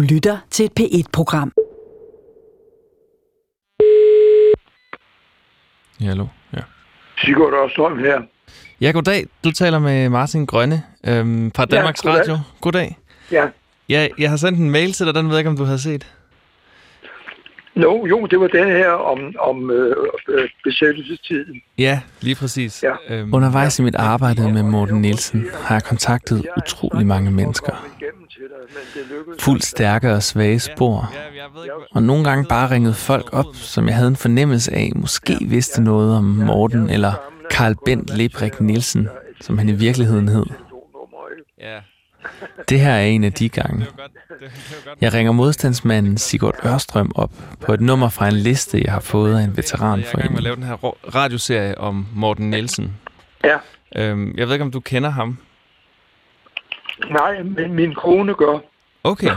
Du lytter til et P1-program. Ja, hallo. Ja. Sigurd Ørstrøm her. Ja, goddag. Du taler med Martin Grønne øhm, fra Danmarks goddag. Radio. Goddag. Ja. Ja, jeg har sendt en mail til dig, den ved jeg ikke, om du har set. No, jo, det var den her om, om øh, øh, besættelsestiden. Ja, lige præcis. Ja. Øhm, Undervejs i mit arbejde med Morten Nielsen har jeg kontaktet utrolig mange mennesker. Fuldt stærke og svage spor. Og nogle gange bare ringet folk op, som jeg havde en fornemmelse af, måske vidste noget om Morten eller Karl Bent Lebrik Nielsen, som han i virkeligheden hed. Ja. Det her er en af de gange. Jeg ringer modstandsmanden Sigurd Ørstrøm op på et nummer fra en liste, jeg har fået af en veteranforening. Jeg er med at lave den her radioserie om Morten Nielsen. Ja. Øhm, jeg ved ikke, om du kender ham. Nej, men min kone gør. Okay.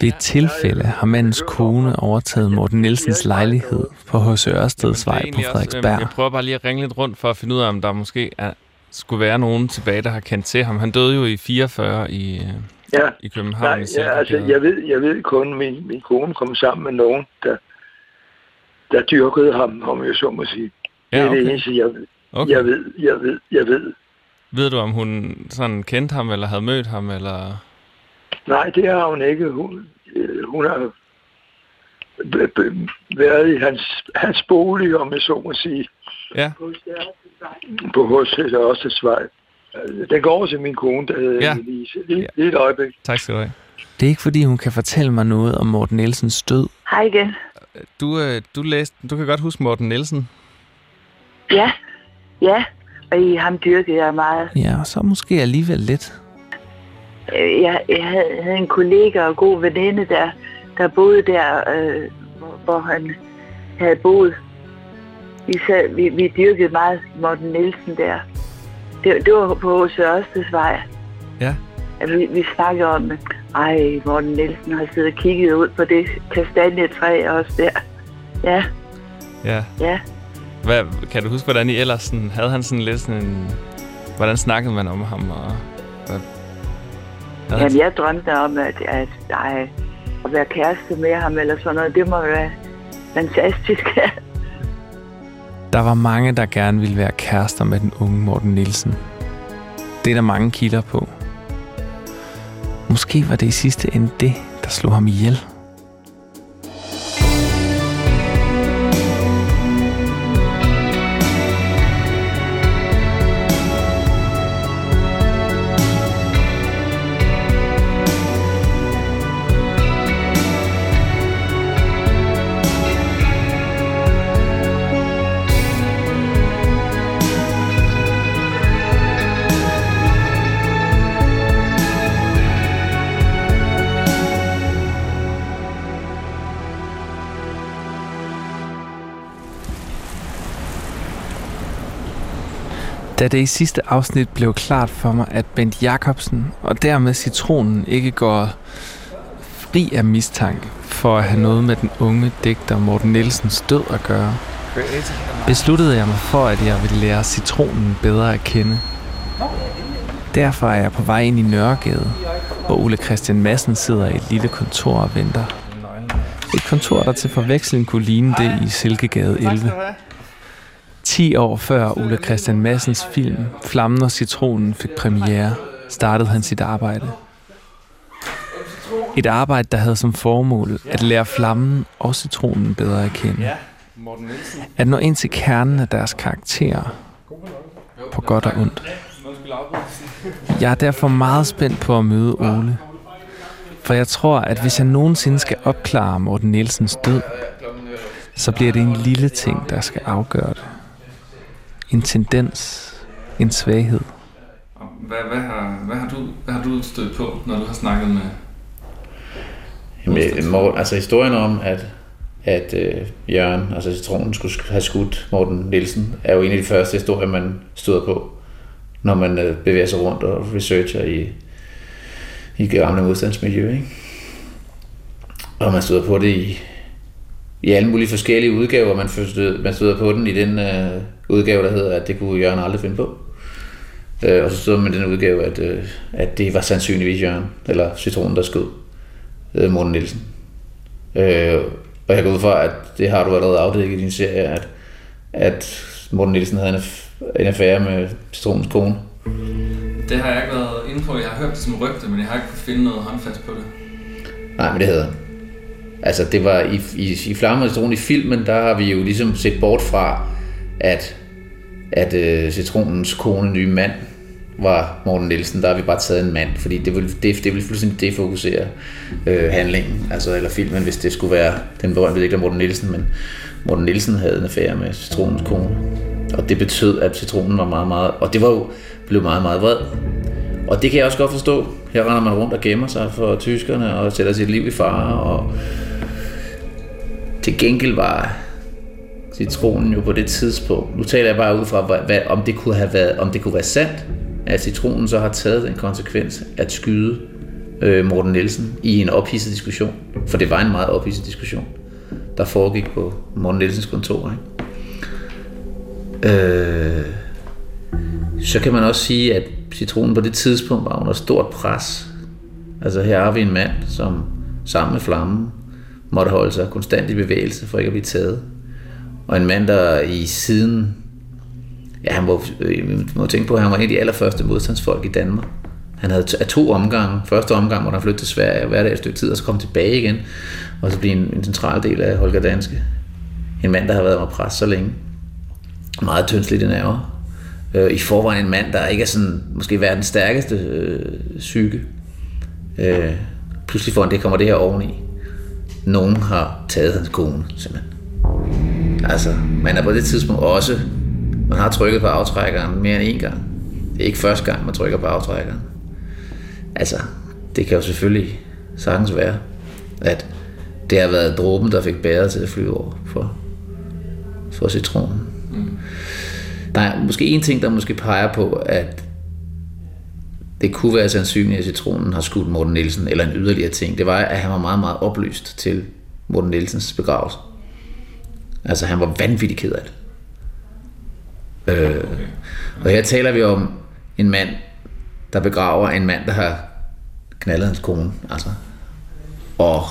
Ved et tilfælde har mandens kone overtaget Morten Nielsens lejlighed på H.C. Ørsteds vej på Frederiksberg. Jeg prøver bare lige at ringe lidt rundt for at finde ud af, om der måske er, skulle være nogen tilbage, der har kendt til ham. Han døde jo i 44 i, øh, ja. i København. Nej, ja, altså, jeg ved, jeg ved kun, at min, min kone kom sammen med nogen, der, der dyrkede ham, om jeg så må sige. Ja, det er okay. det eneste, jeg ved. Okay. Jeg ved, jeg ved, jeg ved. Ved du, om hun sådan kendte ham, eller havde mødt ham, eller... Nej, det har hun ikke. Hun, øh, hun har været i hans, hans bolig, om jeg så må sige. Ja. På hos Ørstedsvej. Den går over til min kone, der hedder Ja. Elise. Lige, lige et øjeblik. Tak skal du have. Det er ikke, fordi hun kan fortælle mig noget om Morten Nielsens død. Hej igen. Du, øh, du, læste, du kan godt huske Morten Nielsen. Ja, ja. Og i ham dyrkede jeg meget. Ja, og så måske alligevel lidt. Øh, Jeg, jeg havde, havde en kollega og god veninde, der, der boede der, øh, hvor, hvor han havde boet. Vi, sad, vi, vi dyrkede meget Morten Nielsen der. Det, det var på H.C. Ørstedsvej. Ja. At vi, vi snakkede om, ej, Morten Nielsen har siddet og kigget ud på det kastanjetræ også der. Ja, Ja. ja. Hvad, kan du huske, hvordan I ellers sådan, havde han sådan lidt sådan en... Hvordan snakkede man om ham? Og, havde Jamen, han, jeg drømte om, at, at, ej, at være kæreste med ham eller sådan noget. Det må være fantastisk. der var mange, der gerne ville være kærester med den unge Morten Nielsen. Det er der mange kilder på. Måske var det i sidste ende det, der slog ham ihjel. Da det i sidste afsnit blev klart for mig, at Bent Jacobsen og dermed citronen ikke går fri af mistanke for at have noget med den unge digter Morten Nielsens død at gøre, besluttede jeg mig for, at jeg ville lære citronen bedre at kende. Derfor er jeg på vej ind i Nørregade, hvor Ole Christian Madsen sidder i et lille kontor og venter. Et kontor, der til forveksling kunne ligne det i Silkegade 11. 10 år før Ole Christian Massens film Flammen og Citronen fik premiere, startede han sit arbejde. Et arbejde, der havde som formål at lære flammen og citronen bedre at kende. At nå ind til kernen af deres karakterer, på godt og ondt. Jeg er derfor meget spændt på at møde Ole. For jeg tror, at hvis jeg nogensinde skal opklare Morten Nielsens død, så bliver det en lille ting, der skal afgøre det. En tendens, en svaghed. Hvad, hvad, har, hvad, har du, hvad har du stødt på, når du har snakket med... Jamen, Morten, altså historien om, at, at øh, Jørgen, altså citronen, skulle have skudt Morten Nielsen, er jo en af de første historier, man støder på, når man øh, bevæger sig rundt og researcher i, i gamle modstandsmiljø. Ikke? Og man støder på det i, i alle mulige forskellige udgaver. Man, støder, man støder på den i den øh, udgave, der hedder, at det kunne Jørgen aldrig finde på. Øh, og så stod man i den udgave, at, øh, at det var sandsynligvis Jørgen, eller citronen, der skød øh, Morten Nielsen. Øh, og jeg går ud fra, at det har du allerede afdækket i din serie, at, at Morten Nielsen havde en, en affære med Citronens kone. Det har jeg ikke været inde på. Jeg har hørt det som rygte, men jeg har ikke kunnet finde noget håndfast på det. Nej, men det han. Altså, det var i, i, i Flamme og Citron i filmen, der har vi jo ligesom set bort fra, at, at uh, Citronens kone, nye mand, var Morten Nielsen. Der har vi bare taget en mand, fordi det ville, det, det ville fuldstændig defokusere øh, handlingen, altså, eller filmen, hvis det skulle være den berømte ikke Morten Nielsen, men Morten Nielsen havde en affære med Citronens kone. Og det betød, at citronen var meget, meget... Og det var jo blev meget, meget vred. Og det kan jeg også godt forstå. Her render man rundt og gemmer sig for tyskerne og sætter sit liv i fare. Og til gengæld var citronen jo på det tidspunkt. Nu taler jeg bare ud fra, hvad, om, det kunne have været, om det kunne være sandt, at citronen så har taget den konsekvens at skyde øh, Morten Nielsen i en ophidset diskussion. For det var en meget ophidset diskussion, der foregik på Morten Nielsens kontor. Ikke? Øh, så kan man også sige, at citronen på det tidspunkt var under stort pres. Altså her har vi en mand, som sammen med flammen måtte holde sig konstant i bevægelse for ikke at blive taget. Og en mand, der i siden... Ja, han må, øh, må tænke på, at han var en af de allerførste modstandsfolk i Danmark. Han havde to, to omgange. Første omgang, hvor han flyttede til Sverige hver dag et stykke tid, og så kom tilbage igen. Og så blev en, en central del af Holger Danske. En mand, der har været under pres så længe. Meget tyndsligt i nerver øh, i forvejen en mand, der ikke er sådan, måske verdens stærkeste øh, psyke. Øh, pludselig foran det kommer det her oveni. Nogen har taget hans kone, simpelthen. Altså, man er på det tidspunkt også, man har trykket på aftrækkeren mere end en gang. Det er ikke første gang, man trykker på aftrækkeren. Altså, det kan jo selvfølgelig sagtens være, at det har været dråben, der fik bæret til at flyve over for, for citronen. Mm. Der er måske en ting, der måske peger på, at det kunne være sandsynligt, at citronen har skudt Morten Nielsen, eller en yderligere ting. Det var, at han var meget, meget oplyst til Morten Nielsens begravelse. Altså, han var vanvittig ked af det. Øh, og her taler vi om en mand, der begraver en mand, der har knaldet hans kone. Altså. Og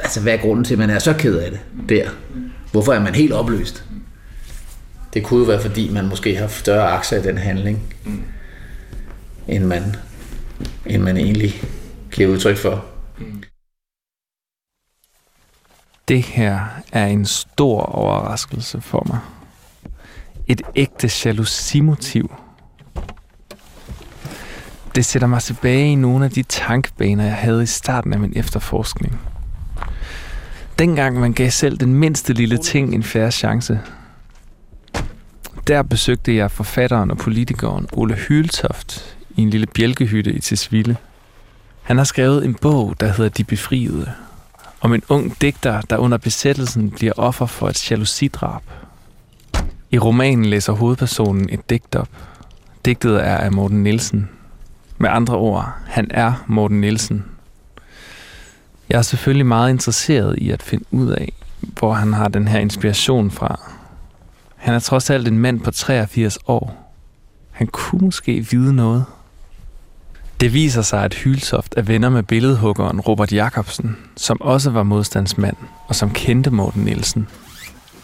altså, hvad er grunden til, at man er så ked af det der? Hvorfor er man helt opløst? Det kunne jo være, fordi man måske har større aktier i den handling, mm end, man, end man egentlig giver udtryk for. Det her er en stor overraskelse for mig. Et ægte jalousimotiv. Det sætter mig tilbage i nogle af de tankbaner, jeg havde i starten af min efterforskning. Dengang man gav selv den mindste lille ting en færre chance, der besøgte jeg forfatteren og politikeren Ole Hyltoft i en lille bjælkehytte i Tisvilde. Han har skrevet en bog, der hedder De Befriede, om en ung digter, der under besættelsen bliver offer for et jalousidrab. I romanen læser hovedpersonen et digt op. Digtet er af Morten Nielsen. Med andre ord, han er Morten Nielsen. Jeg er selvfølgelig meget interesseret i at finde ud af, hvor han har den her inspiration fra, han er trods alt en mand på 83 år. Han kunne måske vide noget. Det viser sig, at Hylsoft er venner med billedhuggeren Robert Jacobsen, som også var modstandsmand, og som kendte Morten Nielsen.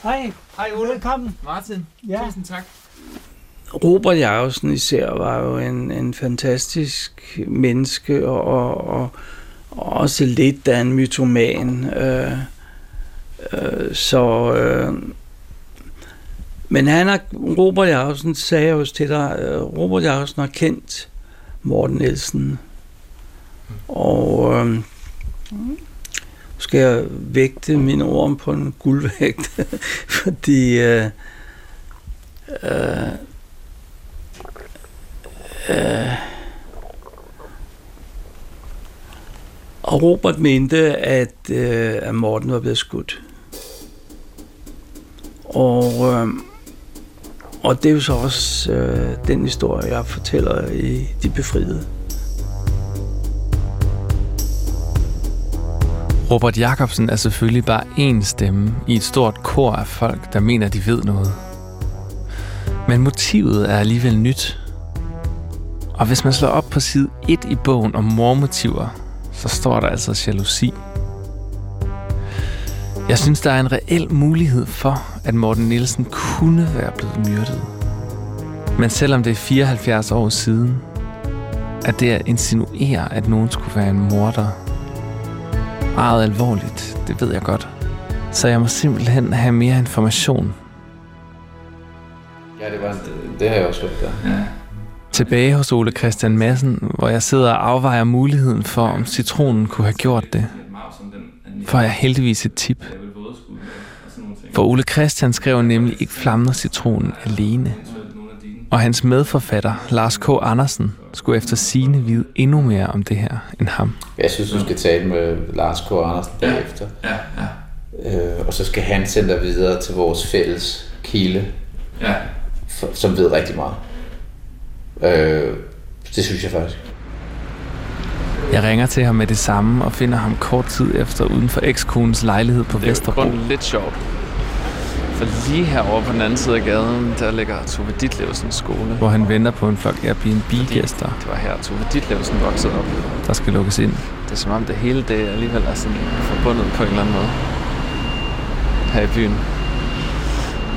Hej. Hej Ole. Velkommen. Martin. Ja. Tusind tak. Robert Jacobsen især var jo en, en fantastisk menneske, og, og, og, også lidt af en mytoman. Øh, øh, så øh, men han har, Robert Jacobsen sagde jo til dig, øh, Robert Jacobsen har kendt Morten Nielsen. Og øh, skal jeg vægte mine ord på en guldvægt, fordi øh, øh, øh, og Robert mente, at, øh, at Morten var blevet skudt. Og øh, og det er jo så også øh, den historie, jeg fortæller i De Befriede. Robert Jacobsen er selvfølgelig bare én stemme i et stort kor af folk, der mener, de ved noget. Men motivet er alligevel nyt. Og hvis man slår op på side 1 i bogen om mormotiver, så står der altså jalousi. Jeg synes, der er en reel mulighed for, at Morten Nielsen kunne være blevet myrdet. Men selvom det er 74 år siden, at det at insinuere, at nogen skulle være en morder, meget alvorligt, det ved jeg godt. Så jeg må simpelthen have mere information. Ja, det, var, det, det har jeg også hørt der. Ja. Tilbage hos Ole Christian Madsen, hvor jeg sidder og afvejer muligheden for, om citronen kunne have gjort det. Får jeg heldigvis et tip. For Ole Christian skrev nemlig ikke Flammer Citronen alene. Og hans medforfatter, Lars K. Andersen, skulle efter sine vide endnu mere om det her end ham. Jeg synes, du skal tale med Lars K. Andersen bagefter. Ja, ja. Øh, og så skal han sende dig videre til vores fælles kilde, ja. for, som ved rigtig meget. Øh, det synes jeg faktisk. Jeg ringer til ham med det samme og finder ham kort tid efter uden for ekskonens lejlighed på Vesterbro. Det er lidt sjovt. For lige herovre på den anden side af gaden, der ligger Tove Ditlevsens skole, hvor han venter på en flok Airbnb-gæster. Det var her, Tove Ditlevsen voksede op. Der skal lukkes ind. Det er som om det hele det alligevel er sådan forbundet på en eller anden måde. Her i byen.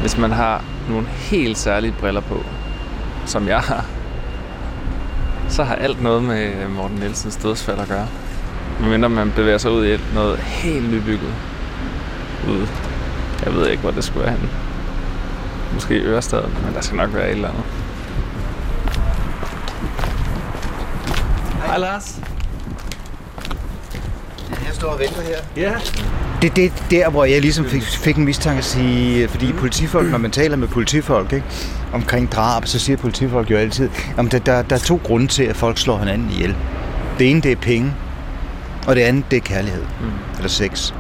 Hvis man har nogle helt særlige briller på, som jeg har, så har alt noget med Morten Nielsens dødsfald at gøre. Medmindre man bevæger sig ud i noget helt nybygget. Ude jeg ved ikke, hvor det skulle være henne. Måske i Ørestaden, men der skal nok være et eller andet. Hej Lars. Jeg står og venter her. Ja. Det er det, der, hvor jeg ligesom fik, fik en mistanke at sige, fordi politifolk, når man taler med politifolk ikke, omkring drab, så siger politifolk jo altid, at der, der, der er to grunde til, at folk slår hinanden ihjel. Det ene, det er penge, og det andet, det er kærlighed. Mm. Eller sex.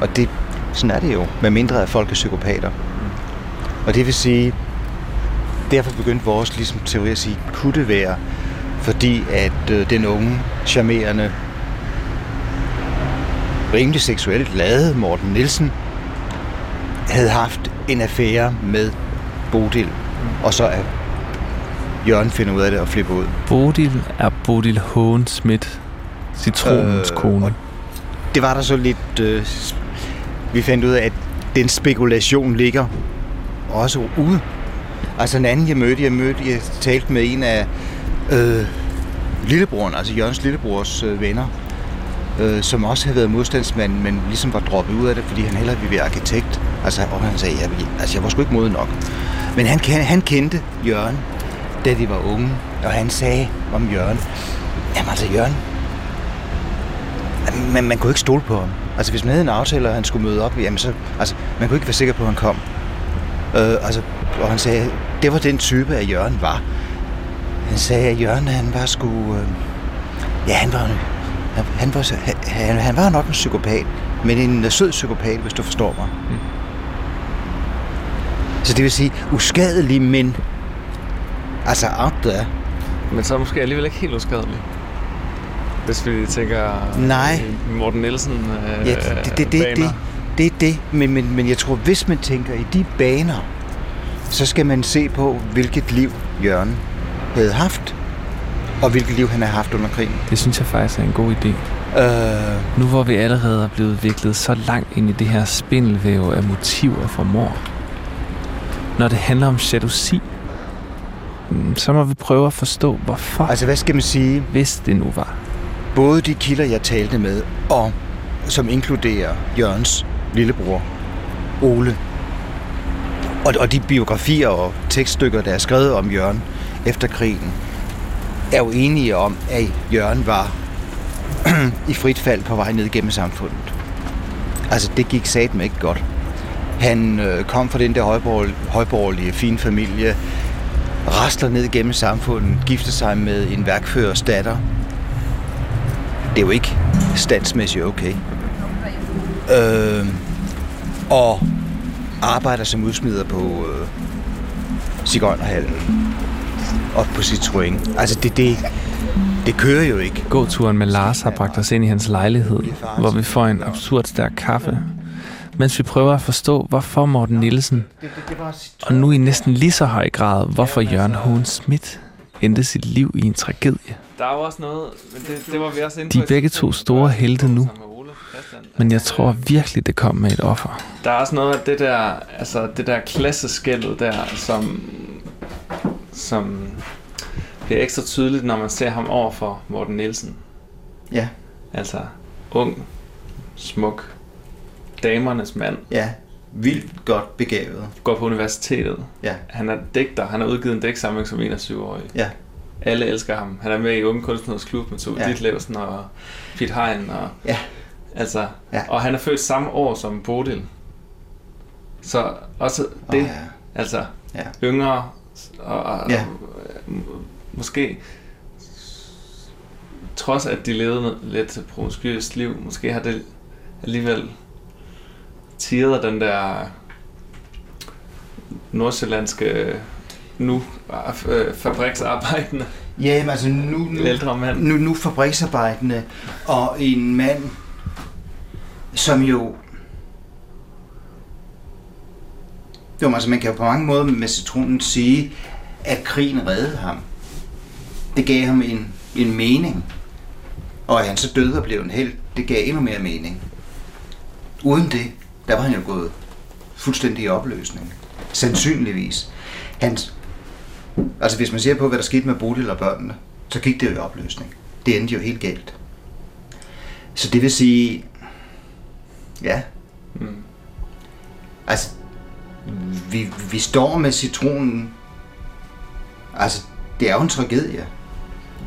Og det sådan er det jo, med mindre af folk er psykopater. Og det vil sige, derfor begyndte vores ligesom, teori at sige, kunne det være, fordi at øh, den unge, charmerende, rimelig seksuelt lavede Morten Nielsen, havde haft en affære med Bodil, og så er Jørgen finder ud af det og flipper ud. Bodil er Bodil Hågen Schmidt, citronens øh, kone. Det var der så lidt øh, vi fandt ud af, at den spekulation ligger også ude. Altså en anden, jeg mødte, jeg mødte, jeg talte med en af øh, lillebroren, altså Jørgens lillebrors øh, venner, øh, som også havde været modstandsmand, men ligesom var droppet ud af det, fordi han hellere ville være arkitekt. Altså, og han sagde, jeg, altså, jeg var sgu ikke moden nok. Men han, han kendte Jørgen, da de var unge, og han sagde om Jørgen, jamen altså Jørgen, man, man kunne ikke stole på ham. Altså hvis man havde en aftale, og han skulle møde op, jamen så, altså, man kunne ikke være sikker på, at han kom. Øh, altså, og han sagde, det var den type, af Jørgen var. Han sagde, at Jørgen, han var sgu... Øh, ja, han var, han, han, var, han, han var nok en psykopat, men en sød psykopat, hvis du forstår mig. Mm. Så det vil sige, uskadelig, men altså out there. Men så måske alligevel ikke helt uskadelig. Hvis vi tænker Nej. Morten Nielsen øh, ja, det, det, det, det, det, det er det, men, men, men jeg tror, hvis man tænker i de baner, så skal man se på, hvilket liv Jørgen havde haft, og hvilket liv han har haft under krigen. Det synes jeg faktisk er en god idé. Øh... Nu hvor vi allerede er blevet viklet så langt ind i det her spindelvæv af motiver for mor, når det handler om jalousi, mm, så må vi prøve at forstå, hvorfor. Altså, hvad skal man sige? Hvis det nu var både de kilder, jeg talte med, og som inkluderer Jørgens lillebror, Ole, og, og de biografier og tekststykker, der er skrevet om Jørgen efter krigen, er jo enige om, at Jørgen var i frit fald på vej ned gennem samfundet. Altså, det gik satme ikke godt. Han øh, kom fra den der højborgerlige, fine familie, rastler ned gennem samfundet, gifter sig med en værkførers datter, det er jo ikke standsmæssigt okay. Øh, og arbejder som udsmider på øh, Sigøjnerhallen og på Citroën. Altså det, det, det kører jo ikke. Gåturen med Lars har bragt os ind i hans lejlighed, hvor vi får en absurd stærk kaffe, mens vi prøver at forstå, hvorfor Morten Nielsen, og nu i næsten lige så høj grad, hvorfor Jørgen Hohen Schmidt endte sit liv i en tragedie. Der er jo også noget, men det, det var vi også inde De er begge to store helte nu. Men jeg tror virkelig, det kom med et offer. Der er også noget af det der, altså det der klasseskældet der, som, som bliver ekstra tydeligt, når man ser ham over for Morten Nielsen. Ja, Altså ung, smuk, damernes mand, ja. Vildt godt begavet. går på universitetet. Ja, Han er digter, han har udgivet en digtsamling som 21-årig. ja, Alle elsker ham. Han er med i Unge Kunstners Klub med Tove Ja. Ditlevsen og Piet Hein. Og, ja. altså, Ja. Og han er født samme år som Bodil. Så også det, oh, ja. altså Ja. yngre og, og Ja. måske trods at de levede lidt promiskuøst liv, måske har det alligevel tiret den der nordsjællandske nu øh, fabriksarbejdende Ja, men altså nu, nu, ældre mand. nu, nu fabriksarbejdende, og en mand, som jo... Jo, altså man kan jo på mange måder med citronen sige, at krigen reddede ham. Det gav ham en, en mening. Og at han så døde og blev en held, det gav endnu mere mening. Uden det, der var han jo gået fuldstændig i opløsning. Sandsynligvis. Hans, Altså hvis man ser på, hvad der skete med Bodil og børnene, så gik det jo i opløsning. Det endte jo helt galt. Så det vil sige, ja, Mm. altså, vi, vi står med citronen, altså, det er jo en tragedie.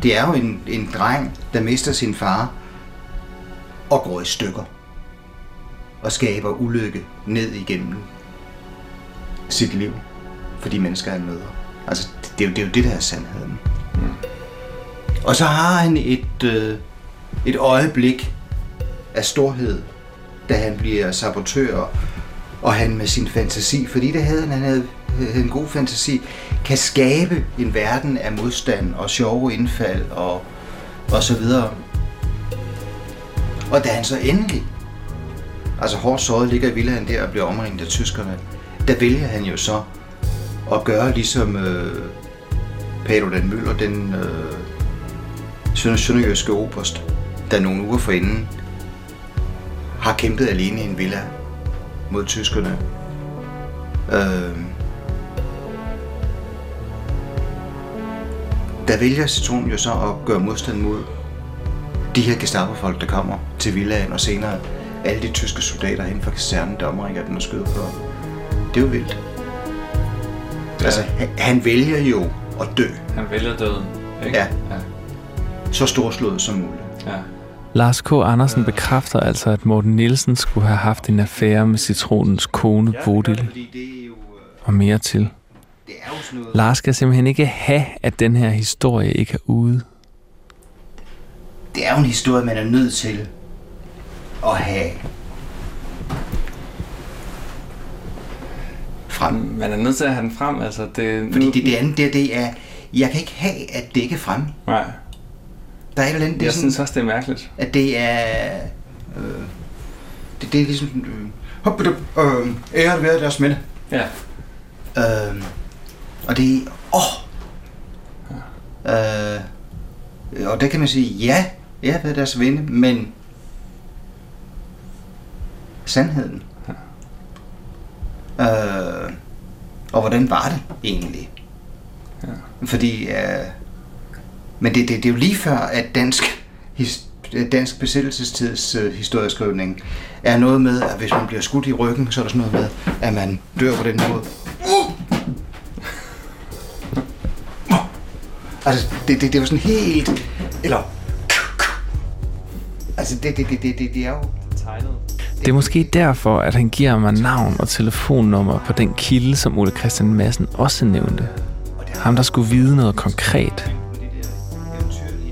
Det er jo en, en dreng, der mister sin far og går i stykker og skaber ulykke ned igennem sit liv for de mennesker, han møder. Altså, det, er, jo, det er jo det, der er sandheden. Mm. Og så har han et, øh, et øjeblik af storhed, da han bliver sabotør, og han med sin fantasi, fordi det havde han, han havde, øh, havde en god fantasi, kan skabe en verden af modstand og sjove indfald og, og så videre. Og da han så endelig, altså hårdt såret ligger i villaen der og bliver omringet af tyskerne, der vælger han jo så og gøre ligesom øh, Paludan Møller, den øh, sønder- sønderjyske oberst, der nogle uger forinden har kæmpet alene i en villa mod tyskerne. Øh, der vælger Citron jo så at gøre modstand mod de her Gestapo-folk, der kommer til villaen, og senere alle de tyske soldater hen fra kasernen, der omringer den og skyder på. Det er jo vildt. Ja. Altså, han, han vælger jo at dø Han vælger døden. Ikke? Ja. ja. så storslået som muligt. ja. Lars K. Andersen bekræfter altså, at Morten Nielsen skulle have haft en affære med citronens kone Bodil Fordi det er jo, øh, og mere til. det er jo sådan noget... Lars skal simpelthen ikke have, at den her historie ikke er ude. Det er jo en historie, man er nødt til at have frem. Man er nødt til at have den frem, altså det... Fordi nu, det, det andet der, det er... Jeg kan ikke have, at det ikke er frem. Nej, Der er et eller andet, det er jeg sådan, synes også, det er mærkeligt. at det er... Øh, det, det er ligesom... Øh, hop, øh, ære være deres minde. Ja. Øh, og det er... Åh! Øh, og der kan man sige, ja, jeg har været deres venner, men sandheden. Øh, og hvordan var det egentlig? Ja. Fordi, øh, men det, det, det er jo lige før, at dansk, his, dansk besættelsestids øh, historieskrivning er noget med, at hvis man bliver skudt i ryggen, så er der sådan noget med, at man dør på den måde. Altså, det, det, det var sådan helt... Eller... Altså, det, det, det, det, det, det er jo... Det er måske derfor, at han giver mig navn og telefonnummer på den kilde, som Ole Christian Madsen også nævnte. Ham, der skulle vide noget konkret.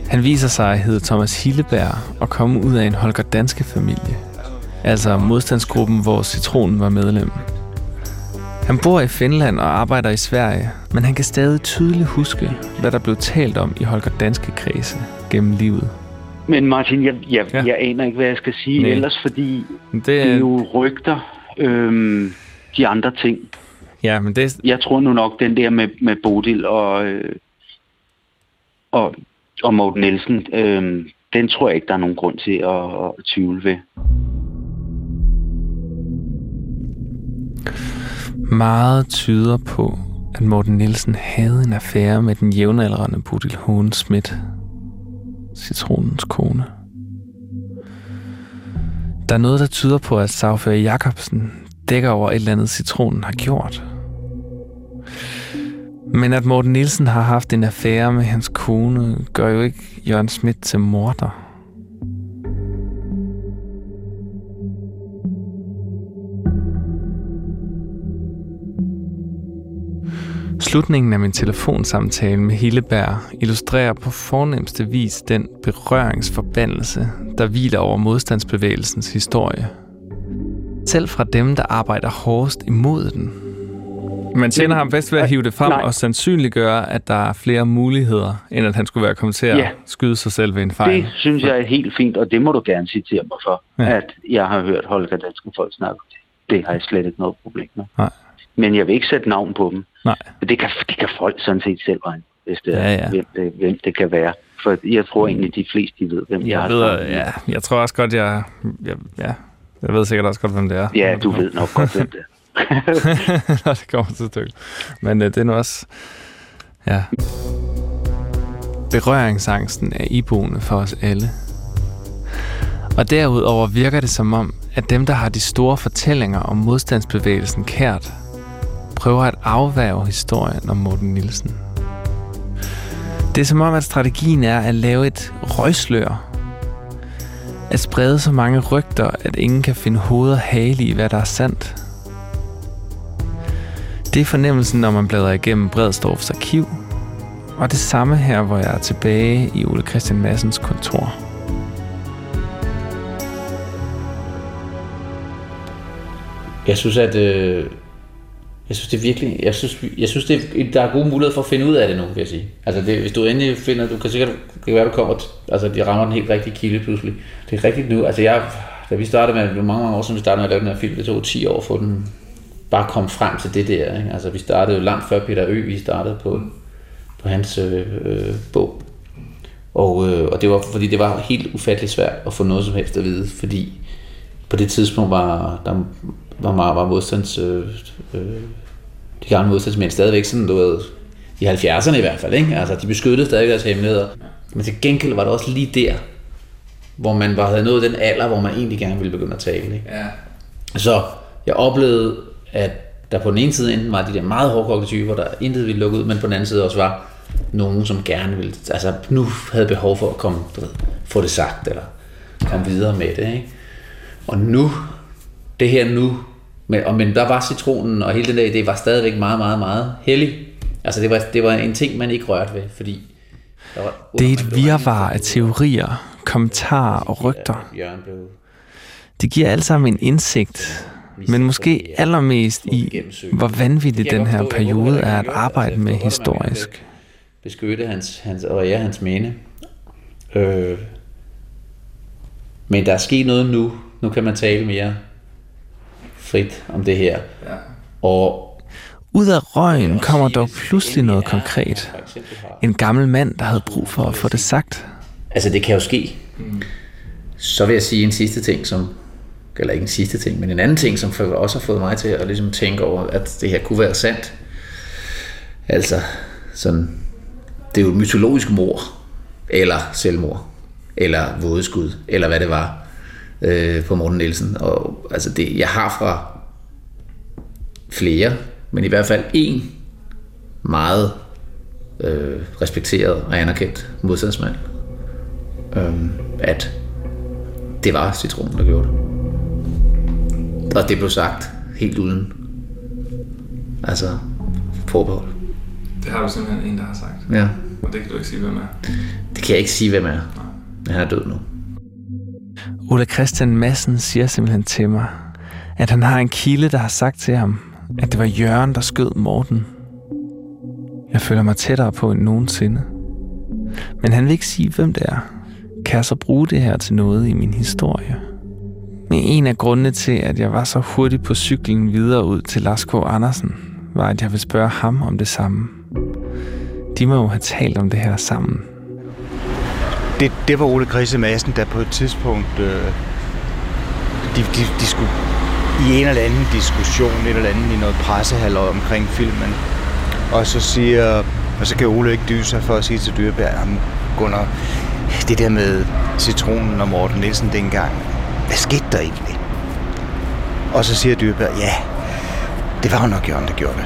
Han viser sig at hedde Thomas Hilleberg og komme ud af en Holger Danske familie. Altså modstandsgruppen, hvor Citronen var medlem. Han bor i Finland og arbejder i Sverige, men han kan stadig tydeligt huske, hvad der blev talt om i Holger Danske kredse gennem livet. Men Martin, jeg, jeg, Ja. jeg aner ikke, hvad jeg skal sige Nej. Ellers, fordi Det det er jo rygter, øhm, de andre ting. ja, men det, Jeg tror nu nok, den der med, med Bodil og, øh, og og Morten Nielsen, øh, den tror jeg ikke, der er nogen grund til at, at tvivle ved. Meget tyder på, at Morten Nielsen havde en affære med den jævnaldrende Bodil Hågen Schmidt, citronens kone. Der er noget, der tyder på, at sagfører Jacobsen dækker over et eller andet, citronen har gjort. Men at Morten Nielsen har haft en affære med hans kone, gør jo ikke Jørgen Schmidt til morder. Slutningen af min telefonsamtale med Hilleberg illustrerer på fornemmeste vis den berøringsforbandelse, der hviler over modstandsbevægelsens historie. Selv fra dem, der arbejder hårdest imod den. Man tjener ham bedst ved at hive det frem Nej. og sandsynliggøre, at der er flere muligheder, end at han skulle være kommet til at ja. skyde sig selv ved en fejl. Det synes jeg er helt fint, og det må du gerne citere mig for, ja. at jeg har hørt Holger Danske folk snakke om det. Det har jeg slet ikke noget problem med. Nej. Men jeg vil ikke sætte navn på dem. Nej. Det kan, det kan folk sådan set selv regne, hvis det er, ja, ja. Hvem, det, hvem det kan være. For jeg tror egentlig, de fleste de ved, hvem jeg, jeg har ved, Ja, jeg tror også godt, jeg, jeg, ja, jeg ved sikkert også godt, hvem det er. Ja, du ved nok godt, hvem det er. Når det kommer til stykket. Men uh, det er nu også... Ja. Berøringsangsten er iboende for os alle. Og derudover virker det som om, at dem, der har de store fortællinger om modstandsbevægelsen kært, prøver at afværge historien om Morten Nielsen. Det er som om, at strategien er at lave et røgslør. At sprede så mange rygter, at ingen kan finde hoved og hale i, hvad der er sandt. Det er fornemmelsen, når man bladrer igennem Bredstorffs arkiv. Og det samme her, hvor jeg er tilbage i Ole Christian Massens kontor. Jeg synes, at øh, jeg synes, det er virkelig, jeg synes, jeg synes det, er, der er gode muligheder for at finde ud af det nu, vil jeg sige. Altså, det, hvis du endelig finder, du kan sikkert, det kan være, du kommer, altså, de rammer den helt rigtige kilde pludselig. Det er rigtigt nu, altså jeg, da vi startede med, det mange, mange år siden vi startede med at lave den her film, det tog 10 år for den bare komme frem til det der. Ikke? Altså, vi startede jo langt før Peter Ø, vi startede på, på hans øh, øh, bog. Og, øh, og det var, fordi det var helt ufatteligt svært at få noget som helst at vide, fordi på det tidspunkt var der var meget var modstands, øh, øh, de gamle modstandsmænd stadigvæk sådan, du ved, i 70'erne i hvert fald, ikke? Altså, de beskyttede stadig deres hemmeligheder. Men til gengæld var det også lige der, hvor man var, havde nået den alder, hvor man egentlig gerne ville begynde at tale, ikke? Ja. Så jeg oplevede, at der på den ene side enten var de der meget hårdkogte typer, der intet ville lukke ud, men på den anden side også var nogen, som gerne ville, altså nu havde behov for at komme, du ved, få det sagt, eller komme videre med det, ikke? Og nu, det her nu, men, og, men der var citronen, og hele den der idé var stadigvæk meget, meget, meget heldig. Altså det var, det var en ting, man ikke rørte ved, fordi... Der var, det er et virvar af teorier, kommentarer og rygter. Det giver alle sammen en indsigt, men måske allermest i, hvor vanvittig den her periode er at arbejde med historisk. Beskytte hans, hans, og ja, hans mene. Øh, men der er sket noget nu. Nu kan man tale mere frit om det her. Ja. Og ud af røgen kommer dog pludselig noget konkret. En gammel mand, der havde brug for at få det sagt. Altså, det kan jo ske. Mm. Så vil jeg sige en sidste ting, som eller ikke en sidste ting, men en anden ting, som også har fået mig til at ligesom tænke over, at det her kunne være sandt. Altså, sådan, det er jo et mytologisk mor, eller selvmord, eller vådeskud, eller hvad det var øh, på Morten Nielsen. Og altså det, jeg har fra flere, men i hvert fald en meget øh, respekteret og anerkendt modstandsmand, øh, at det var citronen, der gjorde det. Og det blev sagt helt uden altså forbehold. Det har du simpelthen en, der har sagt? Ja. Og det kan du ikke sige, hvem er? Det kan jeg ikke sige, hvem er. Nej. Han er død nu. Ole Christian Madsen siger simpelthen til mig, at han har en kilde, der har sagt til ham, at det var Jørgen, der skød Morten. Jeg føler mig tættere på end nogensinde. Men han vil ikke sige, hvem det er. Kan jeg så bruge det her til noget i min historie? Men en af grundene til, at jeg var så hurtigt på cyklen videre ud til Lars K. Andersen, var, at jeg ville spørge ham om det samme. De må jo have talt om det her sammen det, det var Ole Krise Madsen, der på et tidspunkt... Øh, de, de, de skulle i en eller anden diskussion, et eller andet i noget pressehalløj omkring filmen. Og så siger, og så kan Ole ikke dyse sig for at sige til Dyrbær, ham Gunnar, det der med citronen og Morten Nielsen dengang, hvad skete der egentlig? Og så siger Dyrbær, ja, det var jo nok Jørgen, der gjorde det.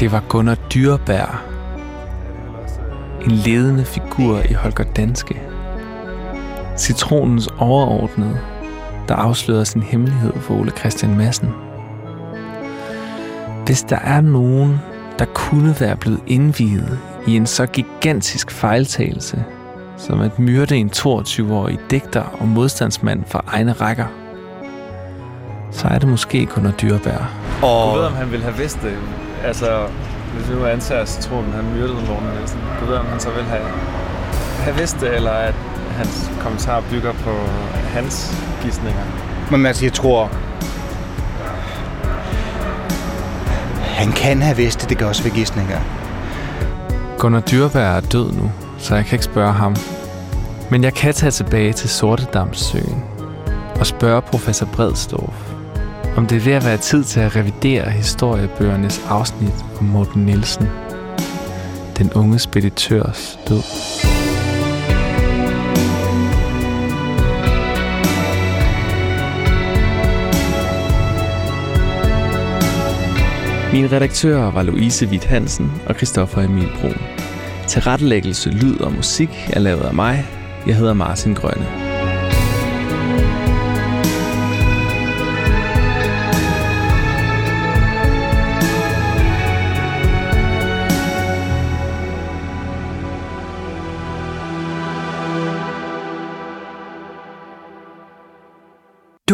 Det var Gunnar Dyrbær, en ledende figur i Holger Danske. Citronens overordnede, der afslørede sin hemmelighed for Ole Christian Madsen. Hvis der er nogen, der kunne være blevet indviet i en så gigantisk fejltagelse, som at myrde en 22-årig digter og modstandsmand fra egne rækker, så er det måske kun at dyrebær. Og... Du ved, om han ville have vidst det. Altså, hvis vi nu antager citronen, han myrdede Morten Nielsen. Du ved, om han så ville have, have vidst det, eller at hans kommentar bygger på hans gissninger. Men altså, jeg tror... Han kan have vidst det, det kan også være gissninger. Gunnar Dyrberg er død nu, så jeg kan ikke spørge ham. Men jeg kan tage tilbage til Sortedamssøen og spørge professor Bredstorff, om det er ved at være tid til at revidere historiebøgernes afsnit om Morten Nielsen, den unge speditørs død. Mine redaktører var Louise Witt Hansen og Christoffer Emil Brun. Tilrettelæggelse, lyd og musik er lavet af mig. Jeg hedder Martin Grønne.